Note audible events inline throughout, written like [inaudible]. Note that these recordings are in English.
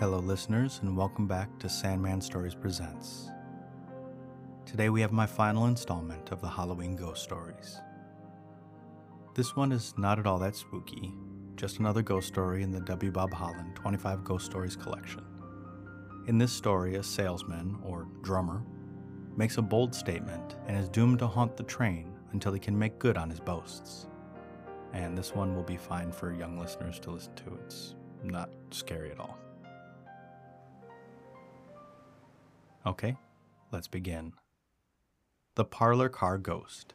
Hello, listeners, and welcome back to Sandman Stories Presents. Today we have my final installment of the Halloween Ghost Stories. This one is not at all that spooky, just another ghost story in the W. Bob Holland 25 Ghost Stories collection. In this story, a salesman, or drummer, makes a bold statement and is doomed to haunt the train until he can make good on his boasts. And this one will be fine for young listeners to listen to. It's not scary at all. Okay, let's begin. The Parlor Car Ghost.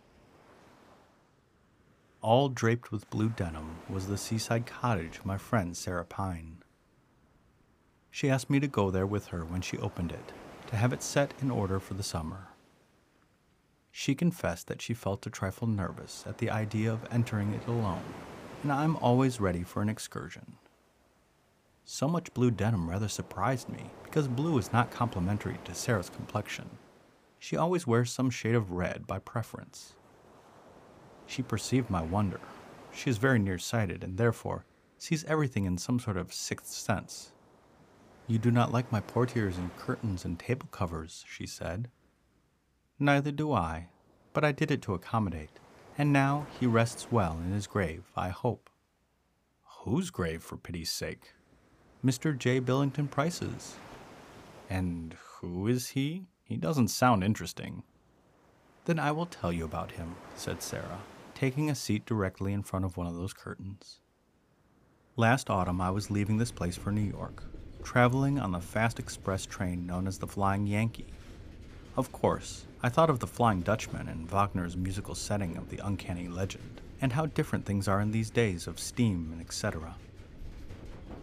All draped with blue denim was the seaside cottage of my friend Sarah Pine. She asked me to go there with her when she opened it, to have it set in order for the summer. She confessed that she felt a trifle nervous at the idea of entering it alone, and I'm always ready for an excursion. So much blue denim rather surprised me because blue is not complementary to Sarah's complexion. She always wears some shade of red by preference. She perceived my wonder. She is very nearsighted and therefore sees everything in some sort of sixth sense. You do not like my portieres and curtains and table covers, she said. Neither do I, but I did it to accommodate, and now he rests well in his grave, I hope. Whose grave, for pity's sake? Mr. J. Billington Price's. And who is he? He doesn't sound interesting. Then I will tell you about him, said Sarah, taking a seat directly in front of one of those curtains. Last autumn, I was leaving this place for New York, traveling on the fast express train known as the Flying Yankee. Of course, I thought of the Flying Dutchman and Wagner's musical setting of the uncanny legend, and how different things are in these days of steam and etc.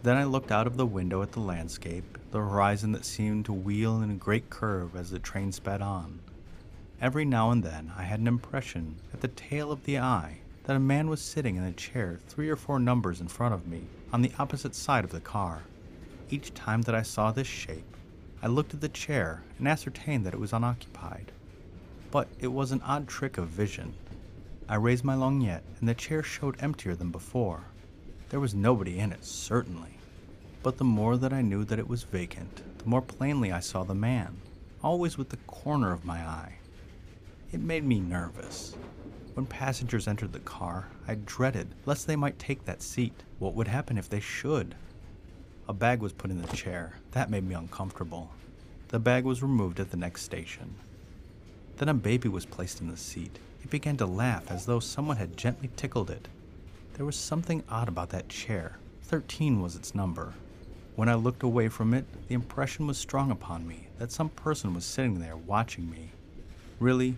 Then I looked out of the window at the landscape, the horizon that seemed to wheel in a great curve as the train sped on. Every now and then I had an impression at the tail of the eye that a man was sitting in a chair three or four numbers in front of me on the opposite side of the car. Each time that I saw this shape, I looked at the chair and ascertained that it was unoccupied. But it was an odd trick of vision. I raised my lorgnette and the chair showed emptier than before. There was nobody in it, certainly. But the more that I knew that it was vacant, the more plainly I saw the man, always with the corner of my eye. It made me nervous. When passengers entered the car, I dreaded lest they might take that seat. What would happen if they should? A bag was put in the chair. That made me uncomfortable. The bag was removed at the next station. Then a baby was placed in the seat. It began to laugh as though someone had gently tickled it. There was something odd about that chair. Thirteen was its number. When I looked away from it, the impression was strong upon me that some person was sitting there watching me. Really,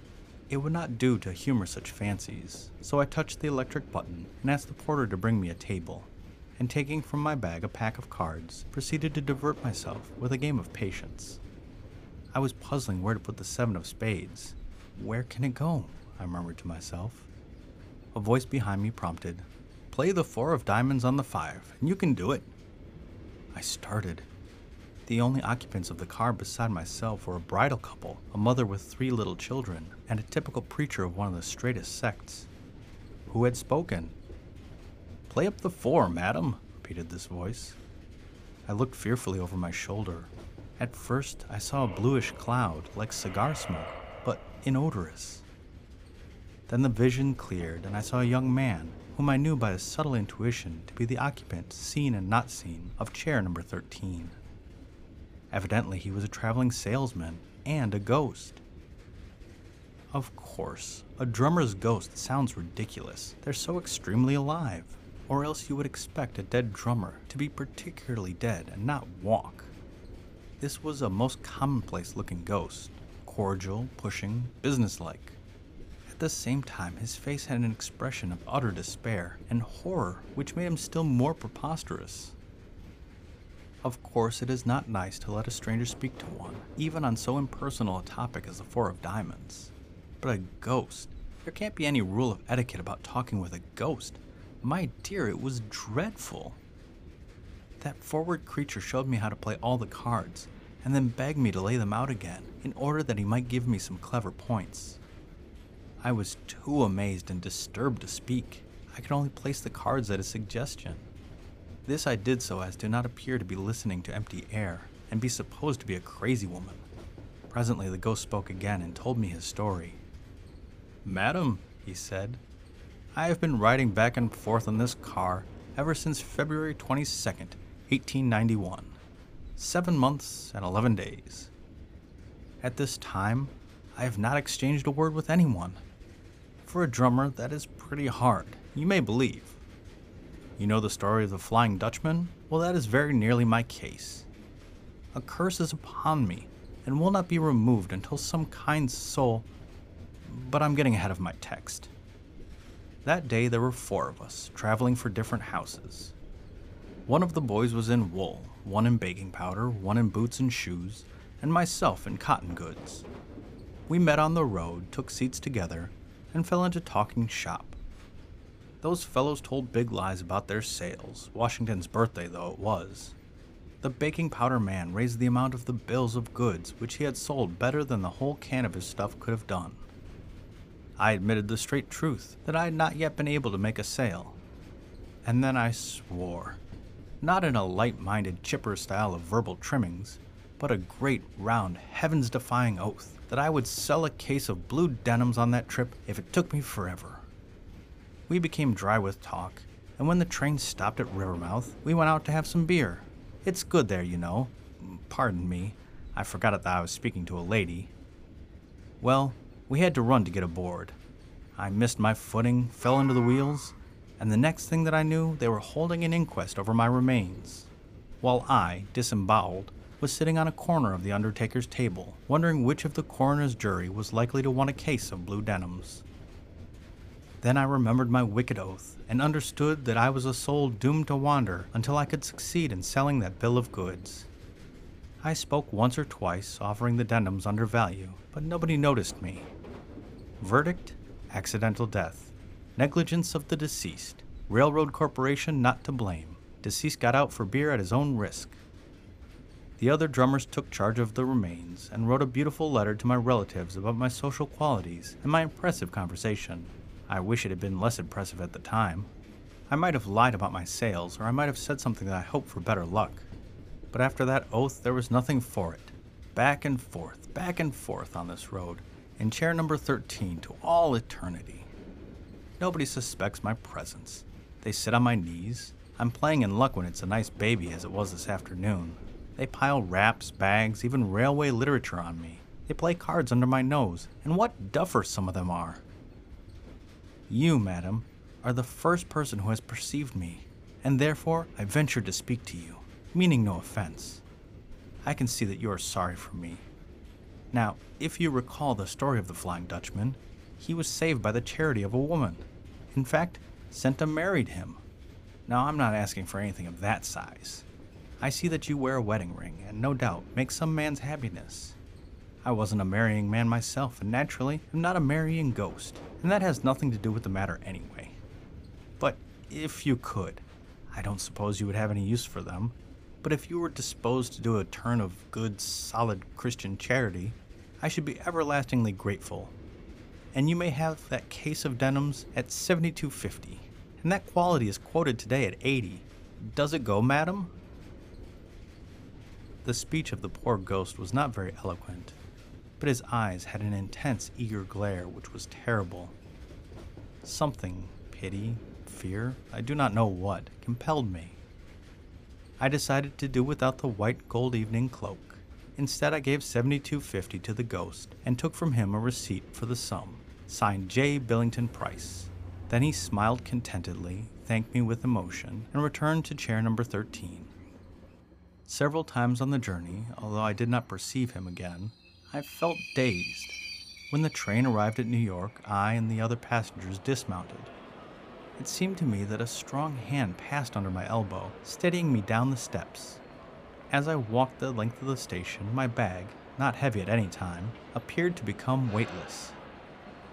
it would not do to humor such fancies, so I touched the electric button and asked the porter to bring me a table, and taking from my bag a pack of cards, proceeded to divert myself with a game of patience. I was puzzling where to put the seven of spades. Where can it go? I murmured to myself. A voice behind me prompted, Play the four of diamonds on the five, and you can do it. I started. The only occupants of the car beside myself were a bridal couple, a mother with three little children, and a typical preacher of one of the straightest sects. Who had spoken? Play up the four, madam, repeated this voice. I looked fearfully over my shoulder. At first, I saw a bluish cloud, like cigar smoke, but inodorous. Then the vision cleared, and I saw a young man, whom I knew by a subtle intuition to be the occupant, seen and not seen, of chair number 13. Evidently, he was a traveling salesman and a ghost. Of course, a drummer's ghost sounds ridiculous. They're so extremely alive. Or else you would expect a dead drummer to be particularly dead and not walk. This was a most commonplace looking ghost cordial, pushing, businesslike. At the same time, his face had an expression of utter despair and horror which made him still more preposterous. Of course, it is not nice to let a stranger speak to one, even on so impersonal a topic as the Four of Diamonds. But a ghost. There can't be any rule of etiquette about talking with a ghost. My dear, it was dreadful. That forward creature showed me how to play all the cards, and then begged me to lay them out again, in order that he might give me some clever points. I was too amazed and disturbed to speak. I could only place the cards at a suggestion. This I did so as to not appear to be listening to empty air and be supposed to be a crazy woman. Presently, the ghost spoke again and told me his story. Madam, he said, I have been riding back and forth in this car ever since February 22nd, 1891. Seven months and 11 days. At this time, I have not exchanged a word with anyone. For a drummer, that is pretty hard, you may believe. You know the story of the Flying Dutchman? Well, that is very nearly my case. A curse is upon me and will not be removed until some kind soul. But I'm getting ahead of my text. That day there were four of us, traveling for different houses. One of the boys was in wool, one in baking powder, one in boots and shoes, and myself in cotton goods. We met on the road, took seats together, and fell into talking shop. Those fellows told big lies about their sales, Washington's birthday though it was. The baking powder man raised the amount of the bills of goods which he had sold better than the whole can of his stuff could have done. I admitted the straight truth that I had not yet been able to make a sale. And then I swore, not in a light minded, chipper style of verbal trimmings, but a great, round, heavens defying oath that I would sell a case of blue denims on that trip if it took me forever. We became dry with talk, and when the train stopped at Rivermouth, we went out to have some beer. It's good there, you know. Pardon me, I forgot that I was speaking to a lady. Well, we had to run to get aboard. I missed my footing, fell into the wheels, and the next thing that I knew, they were holding an inquest over my remains. While I, disemboweled, was sitting on a corner of the undertaker's table, wondering which of the coroner's jury was likely to want a case of blue denims. Then I remembered my wicked oath, and understood that I was a soul doomed to wander until I could succeed in selling that bill of goods. I spoke once or twice, offering the denims under value, but nobody noticed me. Verdict accidental death, negligence of the deceased, railroad corporation not to blame. Deceased got out for beer at his own risk. The other drummers took charge of the remains and wrote a beautiful letter to my relatives about my social qualities and my impressive conversation. I wish it had been less impressive at the time. I might have lied about my sales, or I might have said something that I hoped for better luck. But after that oath, there was nothing for it. Back and forth, back and forth on this road, in chair number 13 to all eternity. Nobody suspects my presence. They sit on my knees. I'm playing in luck when it's a nice baby, as it was this afternoon. They pile wraps, bags, even railway literature on me. They play cards under my nose, and what duffers some of them are. You, madam, are the first person who has perceived me, and therefore I venture to speak to you, meaning no offense. I can see that you are sorry for me. Now, if you recall the story of the Flying Dutchman, he was saved by the charity of a woman. In fact, Senta married him. Now, I'm not asking for anything of that size. I see that you wear a wedding ring, and no doubt make some man's happiness. I wasn't a marrying man myself, and naturally am not a marrying ghost, and that has nothing to do with the matter anyway. But if you could, I don't suppose you would have any use for them, but if you were disposed to do a turn of good, solid Christian charity, I should be everlastingly grateful. And you may have that case of denims at 72.50, and that quality is quoted today at 80. Does it go, madam? The speech of the poor ghost was not very eloquent, but his eyes had an intense, eager glare which was terrible. Something, pity, fear, I do not know what, compelled me. I decided to do without the white gold evening cloak. Instead, I gave 72.50 to the ghost and took from him a receipt for the sum, signed J. Billington Price. Then he smiled contentedly, thanked me with emotion, and returned to chair number 13. Several times on the journey, although I did not perceive him again, I felt dazed. When the train arrived at New York, I and the other passengers dismounted. It seemed to me that a strong hand passed under my elbow, steadying me down the steps. As I walked the length of the station, my bag, not heavy at any time, appeared to become weightless.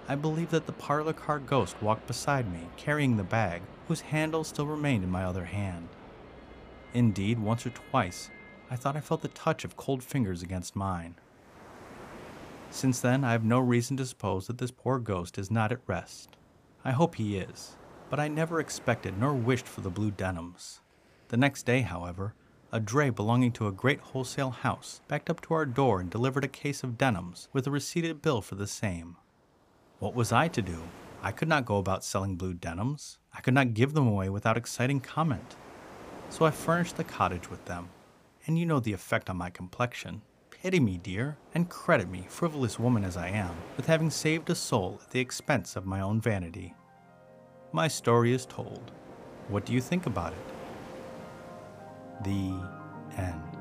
I believe that the parlor car ghost walked beside me, carrying the bag, whose handle still remained in my other hand. Indeed, once or twice, I thought I felt the touch of cold fingers against mine. Since then, I have no reason to suppose that this poor ghost is not at rest. I hope he is, but I never expected nor wished for the blue denims. The next day, however, a dray belonging to a great wholesale house backed up to our door and delivered a case of denims with a receipted bill for the same. What was I to do? I could not go about selling blue denims. I could not give them away without exciting comment. So I furnished the cottage with them. And you know the effect on my complexion. Pity me, dear, and credit me, frivolous woman as I am, with having saved a soul at the expense of my own vanity. My story is told. What do you think about it? The end.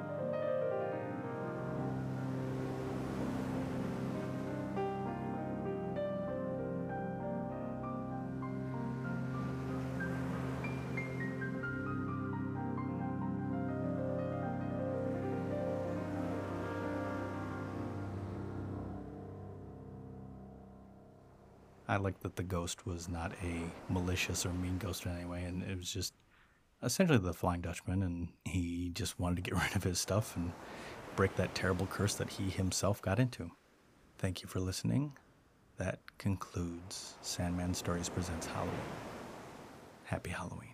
I like that the ghost was not a malicious or mean ghost in any way, and it was just essentially the Flying Dutchman, and he just wanted to get [laughs] rid of his stuff and break that terrible curse that he himself got into. Thank you for listening. That concludes Sandman Stories Presents Halloween. Happy Halloween.